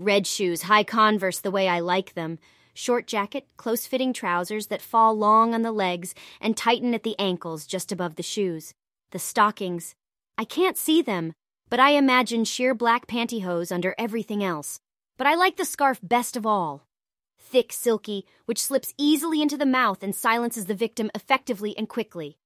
red shoes, high converse the way I like them. Short jacket, close fitting trousers that fall long on the legs and tighten at the ankles just above the shoes. The stockings. I can't see them, but I imagine sheer black pantyhose under everything else. But I like the scarf best of all. Thick, silky, which slips easily into the mouth and silences the victim effectively and quickly.